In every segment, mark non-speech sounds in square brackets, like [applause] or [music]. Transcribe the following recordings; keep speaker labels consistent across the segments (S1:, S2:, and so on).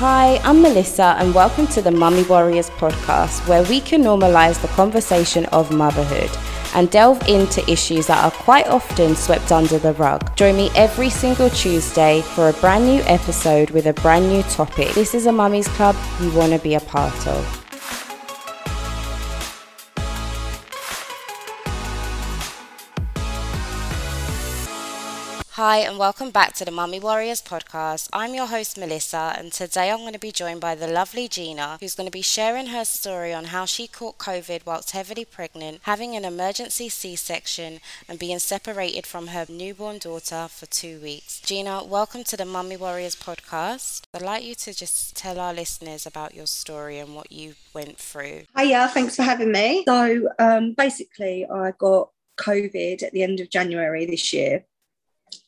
S1: Hi, I'm Melissa, and welcome to the Mummy Warriors podcast, where we can normalize the conversation of motherhood and delve into issues that are quite often swept under the rug. Join me every single Tuesday for a brand new episode with a brand new topic. This is a Mummy's Club you want to be a part of. Hi, and welcome back to the Mummy Warriors podcast. I'm your host, Melissa, and today I'm going to be joined by the lovely Gina, who's going to be sharing her story on how she caught COVID whilst heavily pregnant, having an emergency C section, and being separated from her newborn daughter for two weeks. Gina, welcome to the Mummy Warriors podcast. I'd like you to just tell our listeners about your story and what you went through.
S2: Hiya, thanks for having me. So, um, basically, I got COVID at the end of January this year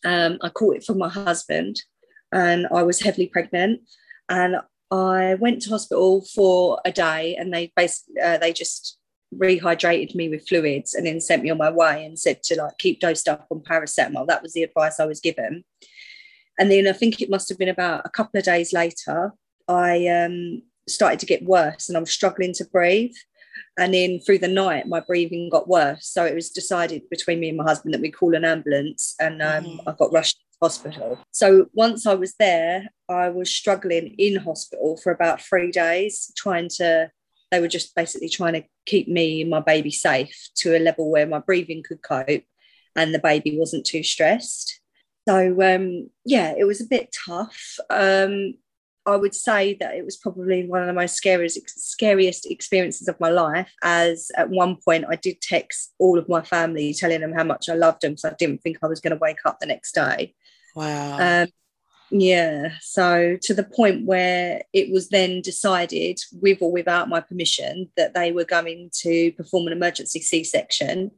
S2: um, I caught it from my husband, and I was heavily pregnant. And I went to hospital for a day, and they basically uh, they just rehydrated me with fluids, and then sent me on my way and said to like keep dosed up on paracetamol. That was the advice I was given. And then I think it must have been about a couple of days later, I um, started to get worse, and I was struggling to breathe. And then through the night, my breathing got worse. So it was decided between me and my husband that we call an ambulance, and um, mm. I got rushed to hospital. So once I was there, I was struggling in hospital for about three days, trying to. They were just basically trying to keep me and my baby safe to a level where my breathing could cope, and the baby wasn't too stressed. So um, yeah, it was a bit tough. Um, I would say that it was probably one of the most scariest scariest experiences of my life. As at one point, I did text all of my family, telling them how much I loved them, because I didn't think I was going to wake up the next day.
S1: Wow.
S2: Um, yeah. So to the point where it was then decided, with or without my permission, that they were going to perform an emergency C-section.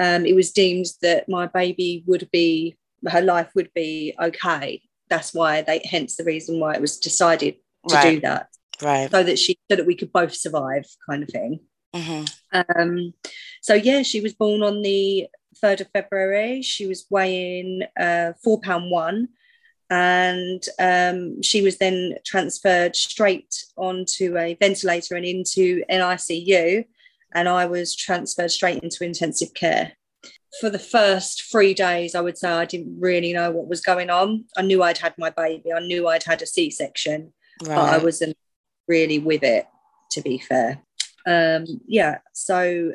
S2: Um, it was deemed that my baby would be her life would be okay that's why they hence the reason why it was decided to right. do that.
S1: Right.
S2: So that she so that we could both survive kind of thing.
S1: Mm-hmm.
S2: um so yeah she was born on the 3rd of february. She was weighing uh four pound one. And um, she was then transferred straight onto a ventilator and into NICU, and I was transferred straight into intensive care for the first three days, I would say I didn't really know what was going on. I knew I'd had my baby, I knew I'd had a C section, right. but I wasn't really with it, to be fair. Um, yeah, so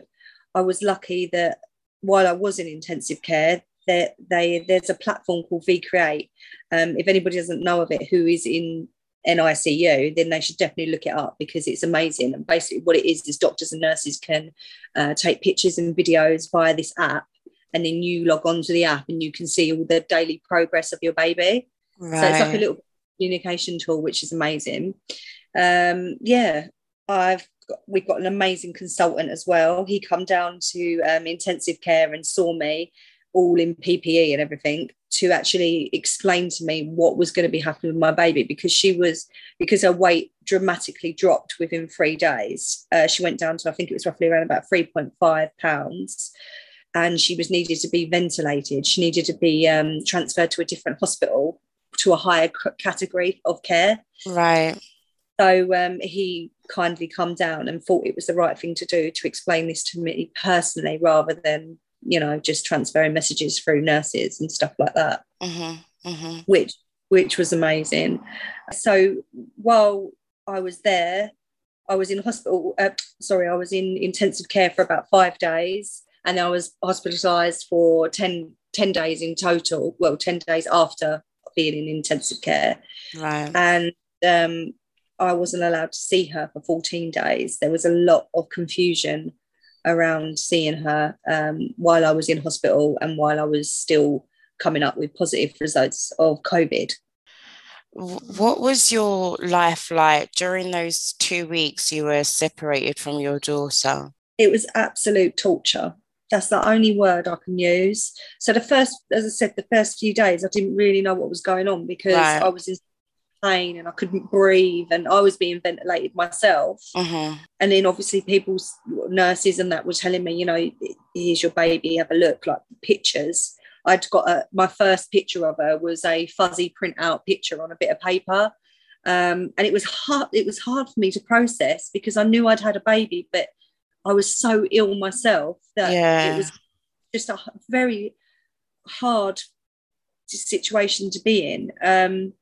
S2: I was lucky that while I was in intensive care, that they, there's a platform called VCreate. Um, if anybody doesn't know of it, who is in NICU, then they should definitely look it up because it's amazing. And basically, what it is is doctors and nurses can uh, take pictures and videos via this app and then you log on to the app and you can see all the daily progress of your baby. Right. So it's like a little communication tool, which is amazing. Um, yeah, I've got, we've got an amazing consultant as well. He come down to um, intensive care and saw me all in PPE and everything to actually explain to me what was going to be happening with my baby because she was because her weight dramatically dropped within three days. Uh, she went down to I think it was roughly around about three point five pounds and she was needed to be ventilated. She needed to be um, transferred to a different hospital to a higher c- category of care.
S1: Right.
S2: So um, he kindly come down and thought it was the right thing to do to explain this to me personally rather than, you know, just transferring messages through nurses and stuff like that,
S1: mm-hmm, mm-hmm.
S2: which which was amazing. So while I was there, I was in hospital. Uh, sorry, I was in intensive care for about five days and I was hospitalized for 10, 10 days in total. Well, 10 days after being in intensive care.
S1: Right.
S2: And um, I wasn't allowed to see her for 14 days. There was a lot of confusion around seeing her um, while I was in hospital and while I was still coming up with positive results of COVID.
S1: What was your life like during those two weeks you were separated from your daughter?
S2: It was absolute torture. That's the only word I can use. So the first, as I said, the first few days, I didn't really know what was going on because right. I was in pain and I couldn't breathe and I was being ventilated myself.
S1: Uh-huh.
S2: And then obviously people's nurses and that were telling me, you know, here's your baby, have a look, like pictures. I'd got a, my first picture of her was a fuzzy printout picture on a bit of paper. Um, and it was hard. It was hard for me to process because I knew I'd had a baby, but I was so ill myself that
S1: yeah.
S2: it was just a very hard situation to be in. Um,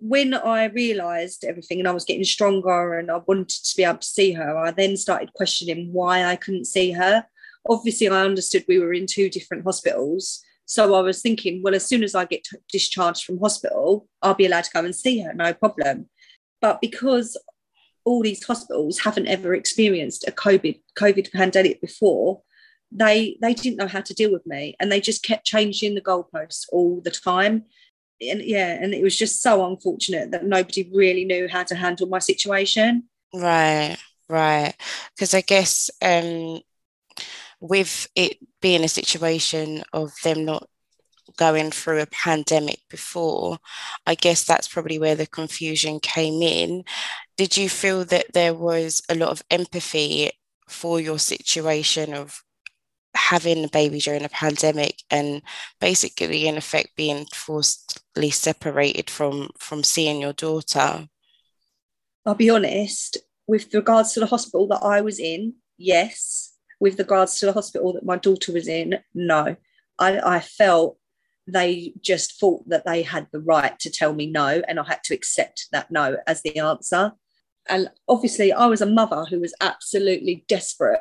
S2: when I realised everything and I was getting stronger and I wanted to be able to see her, I then started questioning why I couldn't see her. Obviously, I understood we were in two different hospitals. So I was thinking, well, as soon as I get discharged from hospital, I'll be allowed to go and see her, no problem. But because all these hospitals haven't ever experienced a COVID COVID pandemic before, they they didn't know how to deal with me, and they just kept changing the goalposts all the time. And yeah, and it was just so unfortunate that nobody really knew how to handle my situation.
S1: Right, right. Because I guess um, with it being a situation of them not going through a pandemic before, I guess that's probably where the confusion came in. Did you feel that there was a lot of empathy for your situation of having a baby during a pandemic and basically in effect being forcibly separated from from seeing your daughter?
S2: I'll be honest with regards to the hospital that i was in yes. With regards to the hospital that my daughter was in no. I, I felt they just thought that they had the right to tell me no and i had to accept that no as the answer and obviously i was a mother who was absolutely desperate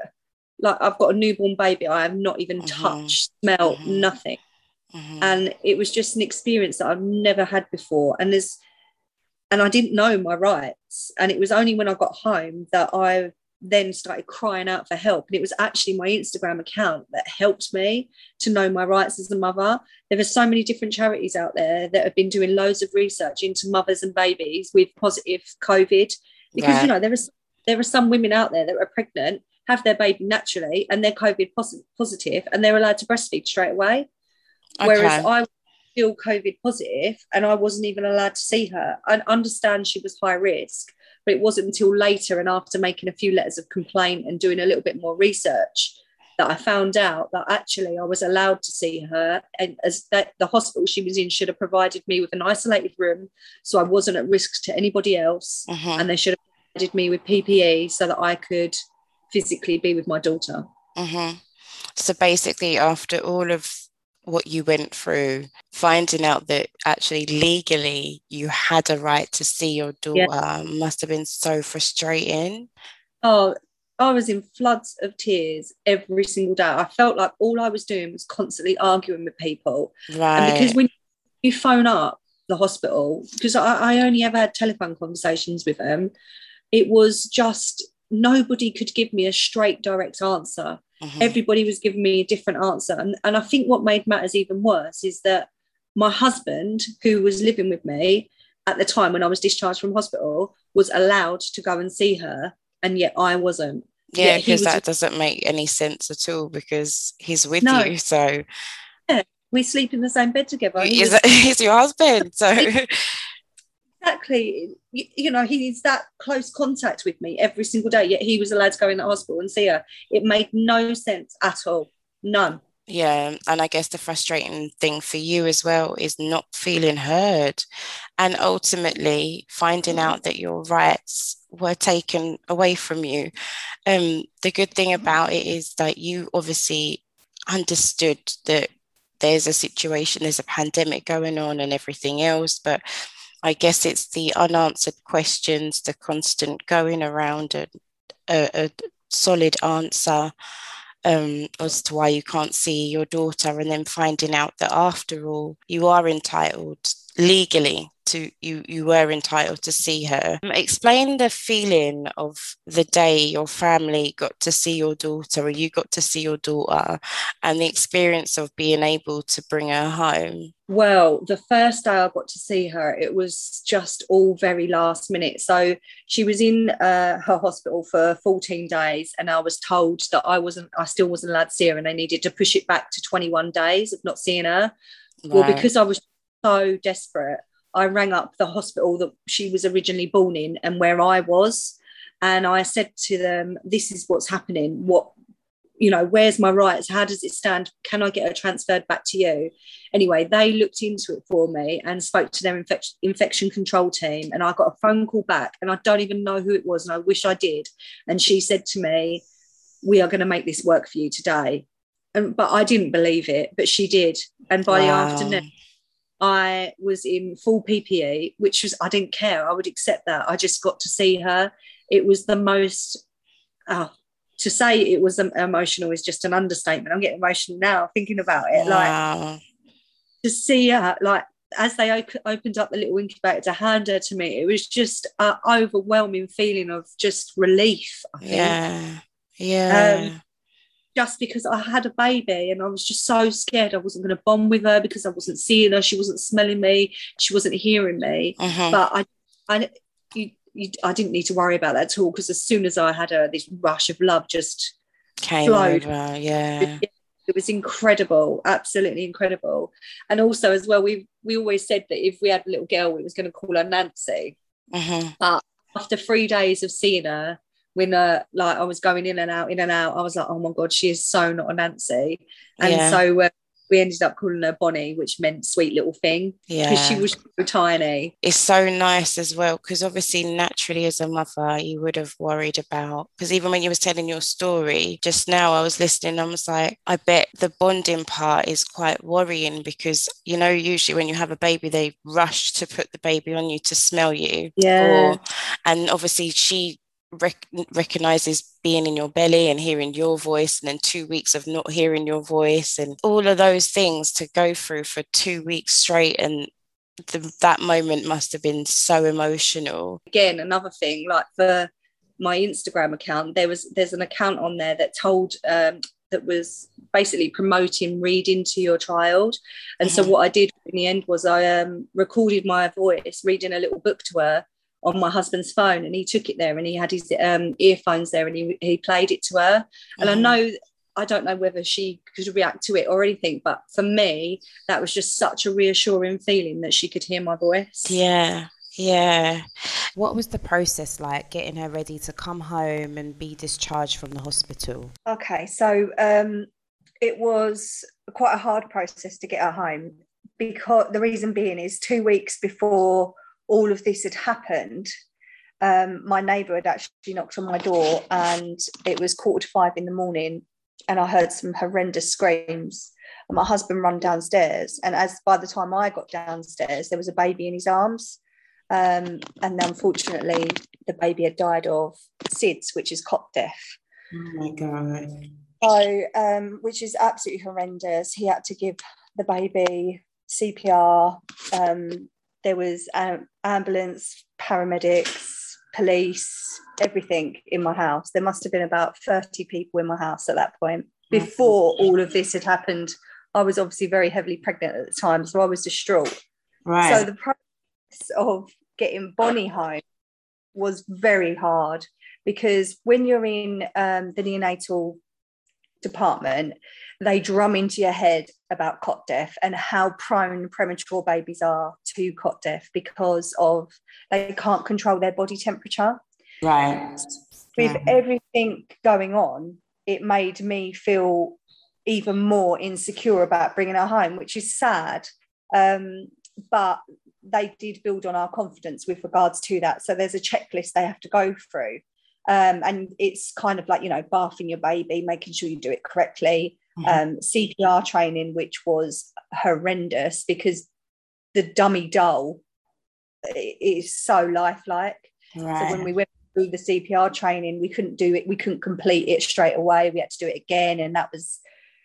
S2: like i've got a newborn baby i have not even mm-hmm. touched smelled mm-hmm. nothing mm-hmm. and it was just an experience that i've never had before and there's and i didn't know my rights and it was only when i got home that i then started crying out for help. And it was actually my Instagram account that helped me to know my rights as a mother. There are so many different charities out there that have been doing loads of research into mothers and babies with positive COVID. Because, you know, there is there are some women out there that are pregnant, have their baby naturally, and they're COVID positive, and they're allowed to breastfeed straight away. Okay. Whereas I was still COVID positive and I wasn't even allowed to see her. I understand she was high risk, but it wasn't until later and after making a few letters of complaint and doing a little bit more research that I found out that actually I was allowed to see her, and as that the hospital she was in should have provided me with an isolated room, so I wasn't at risk to anybody else,
S1: uh-huh.
S2: and they should have provided me with PPE so that I could physically be with my daughter.
S1: Uh-huh. So basically, after all of what you went through, finding out that actually legally you had a right to see your daughter yeah. must have been so frustrating.
S2: Oh, I was in floods of tears every single day. I felt like all I was doing was constantly arguing with people.
S1: Right.
S2: And because when you phone up the hospital, because I, I only ever had telephone conversations with them, it was just nobody could give me a straight, direct answer. Mm-hmm. Everybody was giving me a different answer. And, and I think what made matters even worse is that my husband, who was living with me at the time when I was discharged from hospital, was allowed to go and see her, and yet I wasn't.
S1: Yeah, because that doesn't make any sense at all because he's with no. you. So
S2: yeah, we sleep in the same bed together.
S1: He is [laughs] he's your husband. So [laughs]
S2: exactly you, you, know he's that close contact with me every single day yet he was allowed to go in the hospital and see her it made no sense at all none
S1: yeah and i guess the frustrating thing for you as well is not feeling heard. And ultimately finding out that your rights were taken away from you. Um the good thing about it is that you obviously understood that there's a situation there's a pandemic going on and everything else but I guess it's the unanswered questions, the constant going around a, a, a solid answer um, as to why you can't see your daughter, and then finding out that after all, you are entitled legally to you you were entitled to see her. Um, explain the feeling of the day your family got to see your daughter or you got to see your daughter and the experience of being able to bring her home.
S2: Well the first day i got to see her it was just all very last minute. So she was in uh, her hospital for 14 days and i was told that i wasn't i still wasn't allowed to see her and they needed to push it back to 21 days of not seeing her. Right. well because i was so desperate I rang up the hospital that she was originally born in and where I was. And I said to them, This is what's happening. What you know, where's my rights? How does it stand? Can I get her transferred back to you? Anyway, they looked into it for me and spoke to their infec- infection control team. And I got a phone call back, and I don't even know who it was, and I wish I did. And she said to me, We are going to make this work for you today. And, but I didn't believe it, but she did. And by wow. the afternoon, I was in full PPE, which was, I didn't care. I would accept that. I just got to see her. It was the most, oh, to say it was emotional is just an understatement. I'm getting emotional now thinking about it. Wow. Like to see her, like as they op- opened up the little incubator to hand her to me, it was just an overwhelming feeling of just relief.
S1: Yeah, yeah. Um,
S2: just because I had a baby and I was just so scared I wasn't going to bond with her because I wasn't seeing her, she wasn't smelling me, she wasn't hearing me. Uh-huh. But I, I, you, you, I didn't need to worry about that at all because as soon as I had her, this rush of love just
S1: came flowed. over. Yeah.
S2: It was incredible, absolutely incredible. And also, as well, we we always said that if we had a little girl, we was going to call her Nancy. Uh-huh. But after three days of seeing her, when uh, like I was going in and out, in and out, I was like, oh my god, she is so not a Nancy. And yeah. so uh, we ended up calling her Bonnie, which meant sweet little thing. Yeah. Because she was so tiny.
S1: It's so nice as well. Because obviously, naturally, as a mother, you would have worried about. Because even when you was telling your story just now, I was listening. I was like, I bet the bonding part is quite worrying because you know, usually when you have a baby, they rush to put the baby on you to smell you.
S2: Yeah. Or,
S1: and obviously, she rec- recognizes being in your belly and hearing your voice and then two weeks of not hearing your voice and all of those things to go through for two weeks straight and the, that moment must have been so emotional
S2: again another thing like for my instagram account there was there's an account on there that told um, that was basically promoting reading to your child and mm-hmm. so what i did in the end was i um, recorded my voice reading a little book to her on my husband's phone and he took it there and he had his um, earphones there and he, he played it to her. And i know i don't know whether she could react to it or anything but for me that was just such a reassuring feeling that she could hear my voice.
S1: Yeah yeah. What was the process like getting her ready to come home and be discharged from the hospital?
S2: Okay so um, it was quite a hard process to get her home because the reason being is two weeks before all of this had happened, um, my neighbour had actually knocked on my door and it was quarter to five in the morning and I heard some horrendous screams. And my husband ran downstairs. And as by the time I got downstairs, there was a baby in his arms. Um, and unfortunately, the baby had died of SIDS, which is cot death.
S1: Oh my God.
S2: So, um, which is absolutely horrendous. He had to give the baby CPR. Um, there was um, ambulance, paramedics, police, everything in my house. There must have been about 30 people in my house at that point. Before all of this had happened, I was obviously very heavily pregnant at the time, so I was distraught. Right. So the process of getting Bonnie home was very hard because when you're in um, the neonatal department, they drum into your head about cot death and how prone premature babies are to cot death because of they can't control their body temperature.
S1: Right.
S2: With everything going on, it made me feel even more insecure about bringing her home, which is sad. Um, but they did build on our confidence with regards to that. So there's a checklist they have to go through. Um, and it's kind of like, you know, bathing your baby, making sure you do it correctly, mm-hmm. um, CPR training, which was horrendous because the dummy doll is so lifelike. Right. So when we went through the CPR training, we couldn't do it. We couldn't complete it straight away. We had to do it again, and that was.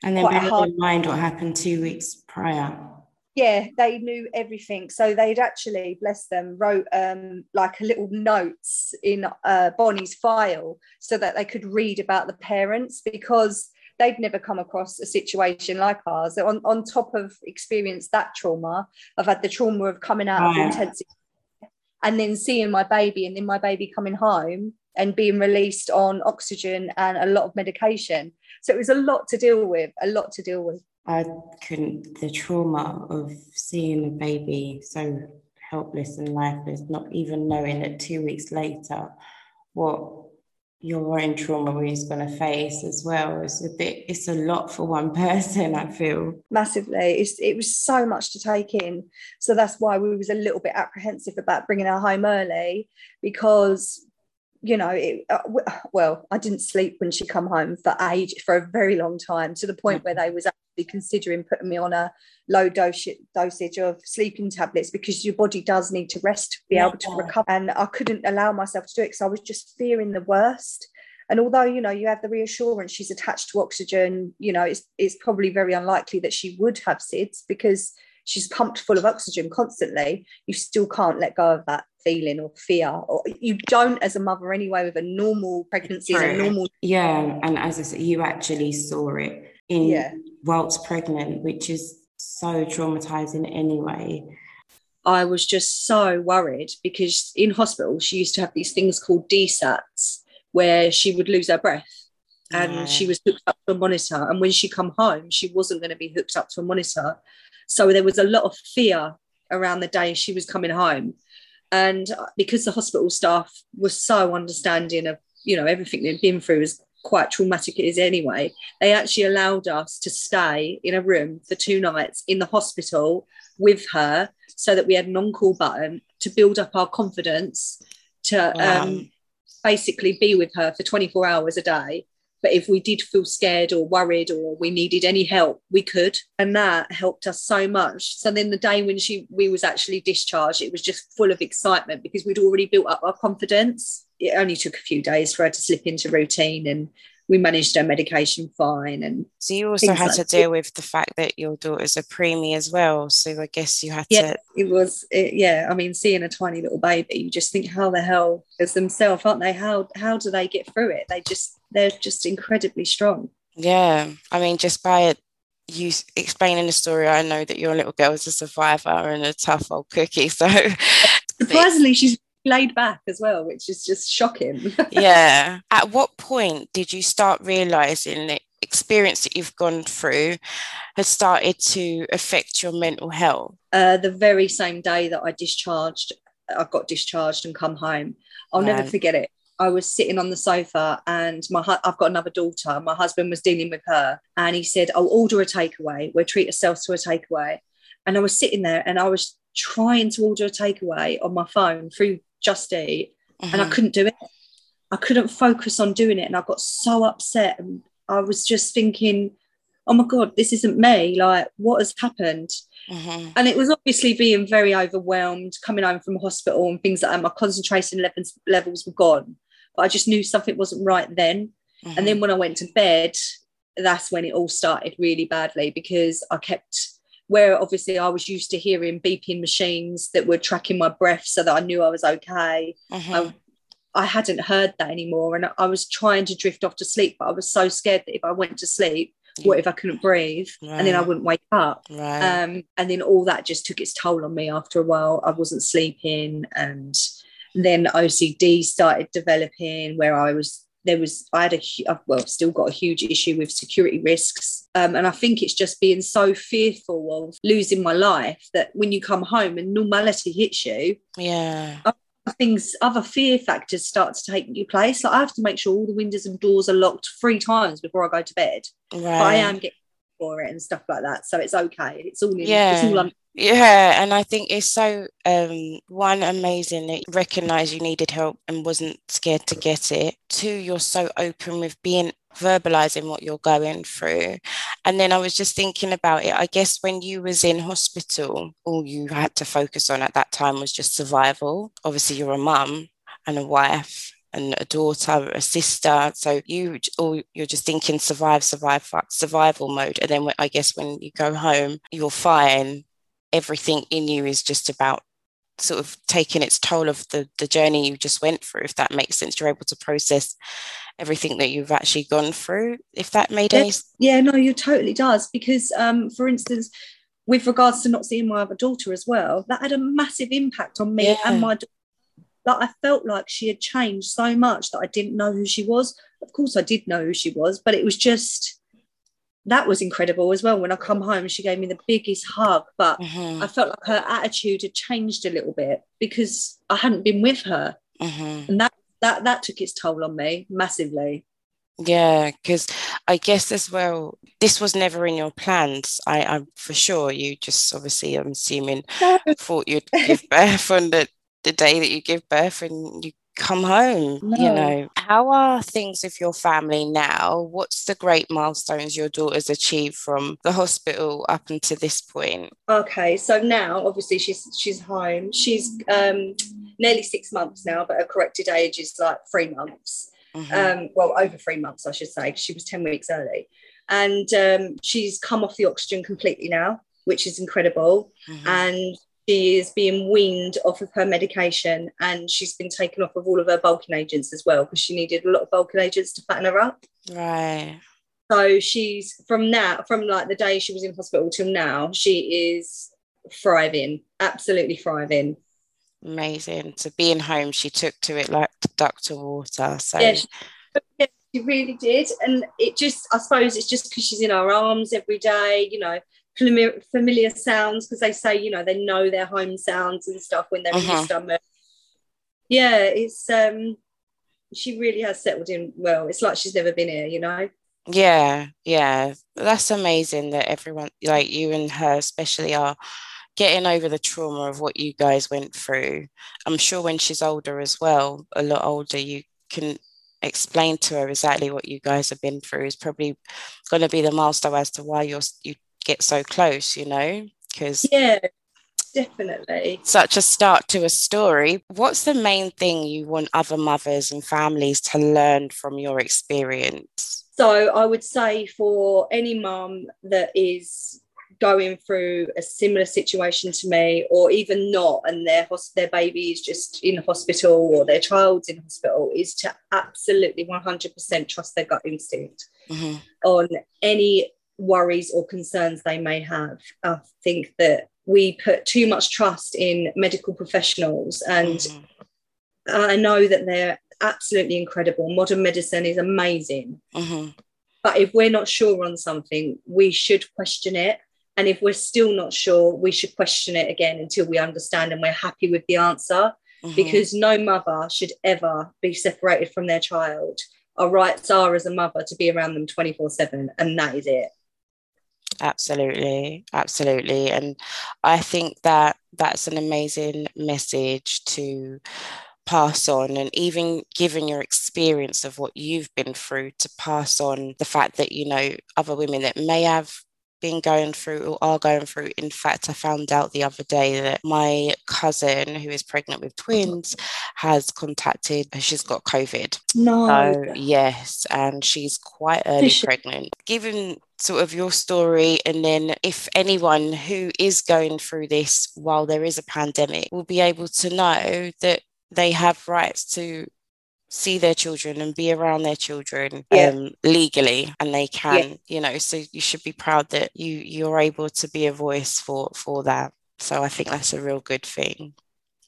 S1: And then bear hard- in mind what happened two weeks prior.
S2: Yeah, they knew everything. So they'd actually, bless them, wrote um, like a little notes in uh, Bonnie's file so that they could read about the parents because they'd never come across a situation like ours. On, on top of experience that trauma, I've had the trauma of coming out of intensive and then seeing my baby and then my baby coming home and being released on oxygen and a lot of medication. So it was a lot to deal with, a lot to deal with.
S1: I couldn't, the trauma of seeing a baby so helpless and lifeless, not even knowing that two weeks later what your own trauma he's going to face as well. It's a bit, it's a lot for one [laughs] person, I feel.
S2: Massively. It's, it was so much to take in. So that's why we was a little bit apprehensive about bringing her home early because you know it, uh, well i didn't sleep when she come home for age for a very long time to the point where they was actually considering putting me on a low dose, dosage of sleeping tablets because your body does need to rest to be yeah. able to recover. And i couldn't allow myself to do it because i was just fearing the worst. And although you know you have the reassurance she's attached to oxygen you know it's, it's probably very unlikely that she would have sids because she's pumped full of oxygen constantly, you still can't let go of that feeling or fear. Or you don't as a mother anyway with a normal pregnancy a normal
S1: Yeah. Um, and as I said, you actually saw it in yeah. whilst pregnant, which is so traumatizing anyway.
S2: I was just so worried because in hospital she used to have these things called DSATs where she would lose her breath and she was hooked up to a monitor and when she come home she wasn't going to be hooked up to a monitor so there was a lot of fear around the day she was coming home. And because the hospital staff were so understanding of, you know, everything they'd been through was quite traumatic it is anyway, they actually allowed us to stay in a room for two nights in the hospital with her so that we had an on-call button to build up our confidence to wow. um, basically be with her for 24 hours a day but if we did feel scared or worried or we needed any help, we could. And that helped us so much. So then the day when she we was actually discharged, it was just full of excitement because we'd already built up our confidence. It only took a few days for her to slip into routine and we managed her medication fine and
S1: so you also had like to deal with the fact that your daughter's a preemie as well so i guess you had
S2: yeah,
S1: to
S2: it was it, yeah i mean seeing a tiny little baby you just think how the hell is themselves aren't they how how do they get through it they just they're just incredibly strong
S1: yeah i mean just by it you explaining the story i know that your little girl is a survivor and a tough old cookie [laughs] so [laughs]
S2: surprisingly she's laid back as well, which is just shocking. [laughs]
S1: yeah. At what point did you start realizing that experience that you've gone through has started to affect your mental health?
S2: Uh, the very same day that I discharged, I got discharged and come home. I'll never forget it. I was sitting on the sofa and my hu- I've got another daughter. My husband was dealing with her and he said, I'll order a takeaway. We'll treat ourselves to a takeaway. And I was sitting there and I was trying to order a takeaway on my phone through Just Eat and I mm-hmm. couldn't do it. I couldn't focus on doing it. And I got so upset. And I was just thinking, oh my God, this isn't me. Like, what has happened? Mm-hmm. And it was obviously being very overwhelmed, coming home from hospital and things like that. My concentration levels, levels were gone. But I just knew something wasn't right then. Mm-hmm. And then when I went to bed, that's when it all started really badly because I kept where obviously I was used to hearing beeping machines that were tracking my breath so that I knew I was okay. Mm-hmm. I, I, hadn't heard that anymore. And I was trying to drift off to sleep, but I was so scared that if I went to sleep, what if I couldn't breathe right. and then I wouldn't wake up? Right. Um, and then all that just took its toll on me after a while. I wasn't sleeping and then OCD started developing where I was there was I had a I've, well still got a huge issue with security risks, um, and I think it's just being so fearful of losing my life that when you come home and normality hits you,
S1: yeah.
S2: Things, other fear factors start to take you place. Like I have to make sure all the windows and doors are locked three times before I go to bed. Right. But I am getting for it and stuff like that, so it's okay. It's all in, yeah. It's all
S1: yeah, and I think it's so um, one amazing that you recognize you needed help and wasn't scared to get it. Two, you're so open with being verbalizing what you're going through. And then I was just thinking about it. I guess when you was in hospital, all you had to focus on at that time was just survival. Obviously, you're a mum and a wife and a daughter, a sister. So you or you're just thinking survive, survive, survival mode. And then I guess when you go home, you're fine everything in you is just about sort of taking its toll of the the journey you just went through if that makes sense you're able to process everything that you've actually gone through if that made
S2: yeah,
S1: any
S2: yeah no you totally does because um for instance with regards to not seeing my other daughter as well that had a massive impact on me yeah. and my daughter like I felt like she had changed so much that I didn't know who she was of course I did know who she was but it was just that was incredible as well. When I come home, she gave me the biggest hug, but mm-hmm. I felt like her attitude had changed a little bit because I hadn't been with her, mm-hmm. and that that that took its toll on me massively.
S1: Yeah, because I guess as well, this was never in your plans. I, I'm for sure you just obviously, I'm assuming, thought you'd give birth [laughs] on the, the day that you give birth and you come home. No. You know, how are things with your family now? What's the great milestones your daughter's achieved from the hospital up until this point?
S2: Okay, so now obviously she's she's home. She's um nearly six months now, but her corrected age is like three months. Mm-hmm. Um, well, over three months, I should say. She was 10 weeks early. And um, she's come off the oxygen completely now, which is incredible. Mm-hmm. And she is being weaned off of her medication and she's been taken off of all of her bulking agents as well because she needed a lot of bulking agents to fatten her up.
S1: Right.
S2: So she's from now, from like the day she was in hospital till now, she is thriving, absolutely thriving.
S1: Amazing. So being home, she took to it like duck to water. So
S2: yeah, she, yeah, she really did. And it just, I suppose it's just because she's in our arms every day, you know, familiar, familiar sounds because they say, you know, they know their home sounds and stuff when they're uh-huh. in the stomach. Yeah, it's um she really has settled in well. It's like she's never been here, you know.
S1: Yeah, yeah. That's amazing that everyone like you and her especially are getting over the trauma of what you guys went through. I'm sure when she's older as well, a lot older, you can explain to her exactly what you guys have been through. Is probably going to be the milestone as to why you're you get so close. You know, because
S2: yeah, definitely
S1: such a start to a story. What's the main thing you want other mothers and families to learn from your experience?
S2: So I would say for any mum that is going through a similar situation to me or even not and their their baby is just in hospital or their child's in hospital is to absolutely 100% trust their gut instinct mm-hmm. on any worries or concerns they may have i think that we put too much trust in medical professionals and mm-hmm. i know that they're absolutely incredible modern medicine is amazing mm-hmm. but if we're not sure on something we should question it and if we're still not sure, we should question it again until we understand and we're happy with the answer. Mm-hmm. Because no mother should ever be separated from their child. Our rights are as a mother to be around them 24 7, and that is it.
S1: Absolutely, absolutely. And I think that that's an amazing message to pass on and even given your experience of what you've been through to pass on the fact that you know other women that may have been going through or are going through. In fact, I found out the other day that my cousin, who is pregnant with twins, has contacted, uh, she's got COVID.
S2: No.
S1: So, yes, and she's quite early pregnant. Given sort of your story, and then if anyone who is going through this while there is a pandemic will be able to know that they have rights to see their children and be around their children yeah. um, legally and they can yeah. you know so you should be proud that you you're able to be a voice for for that so i think that's a real good thing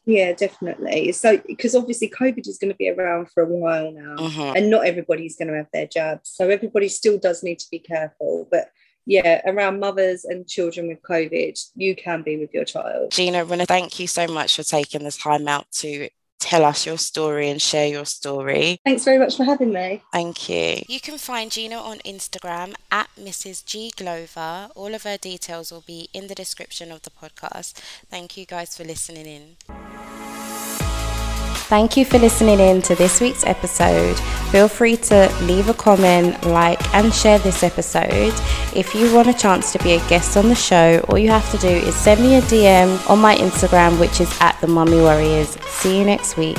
S2: yeah definitely so because obviously covid is going to be around for a while now mm-hmm. and not everybody's going to have their jobs so everybody still does need to be careful but yeah, around mothers and children with COVID, you can be with your child.
S1: Gina, I want to thank you so much for taking the time out to tell us your story and share your story.
S2: Thanks very much for having me.
S1: Thank you.
S3: You can find Gina on Instagram at Mrs. G Glover. All of her details will be in the description of the podcast. Thank you guys for listening in.
S1: Thank you for listening in to this week's episode. Feel free to leave a comment, like, and share this episode. If you want a chance to be a guest on the show, all you have to do is send me a DM on my Instagram, which is at the Mummy Warriors. See you next week.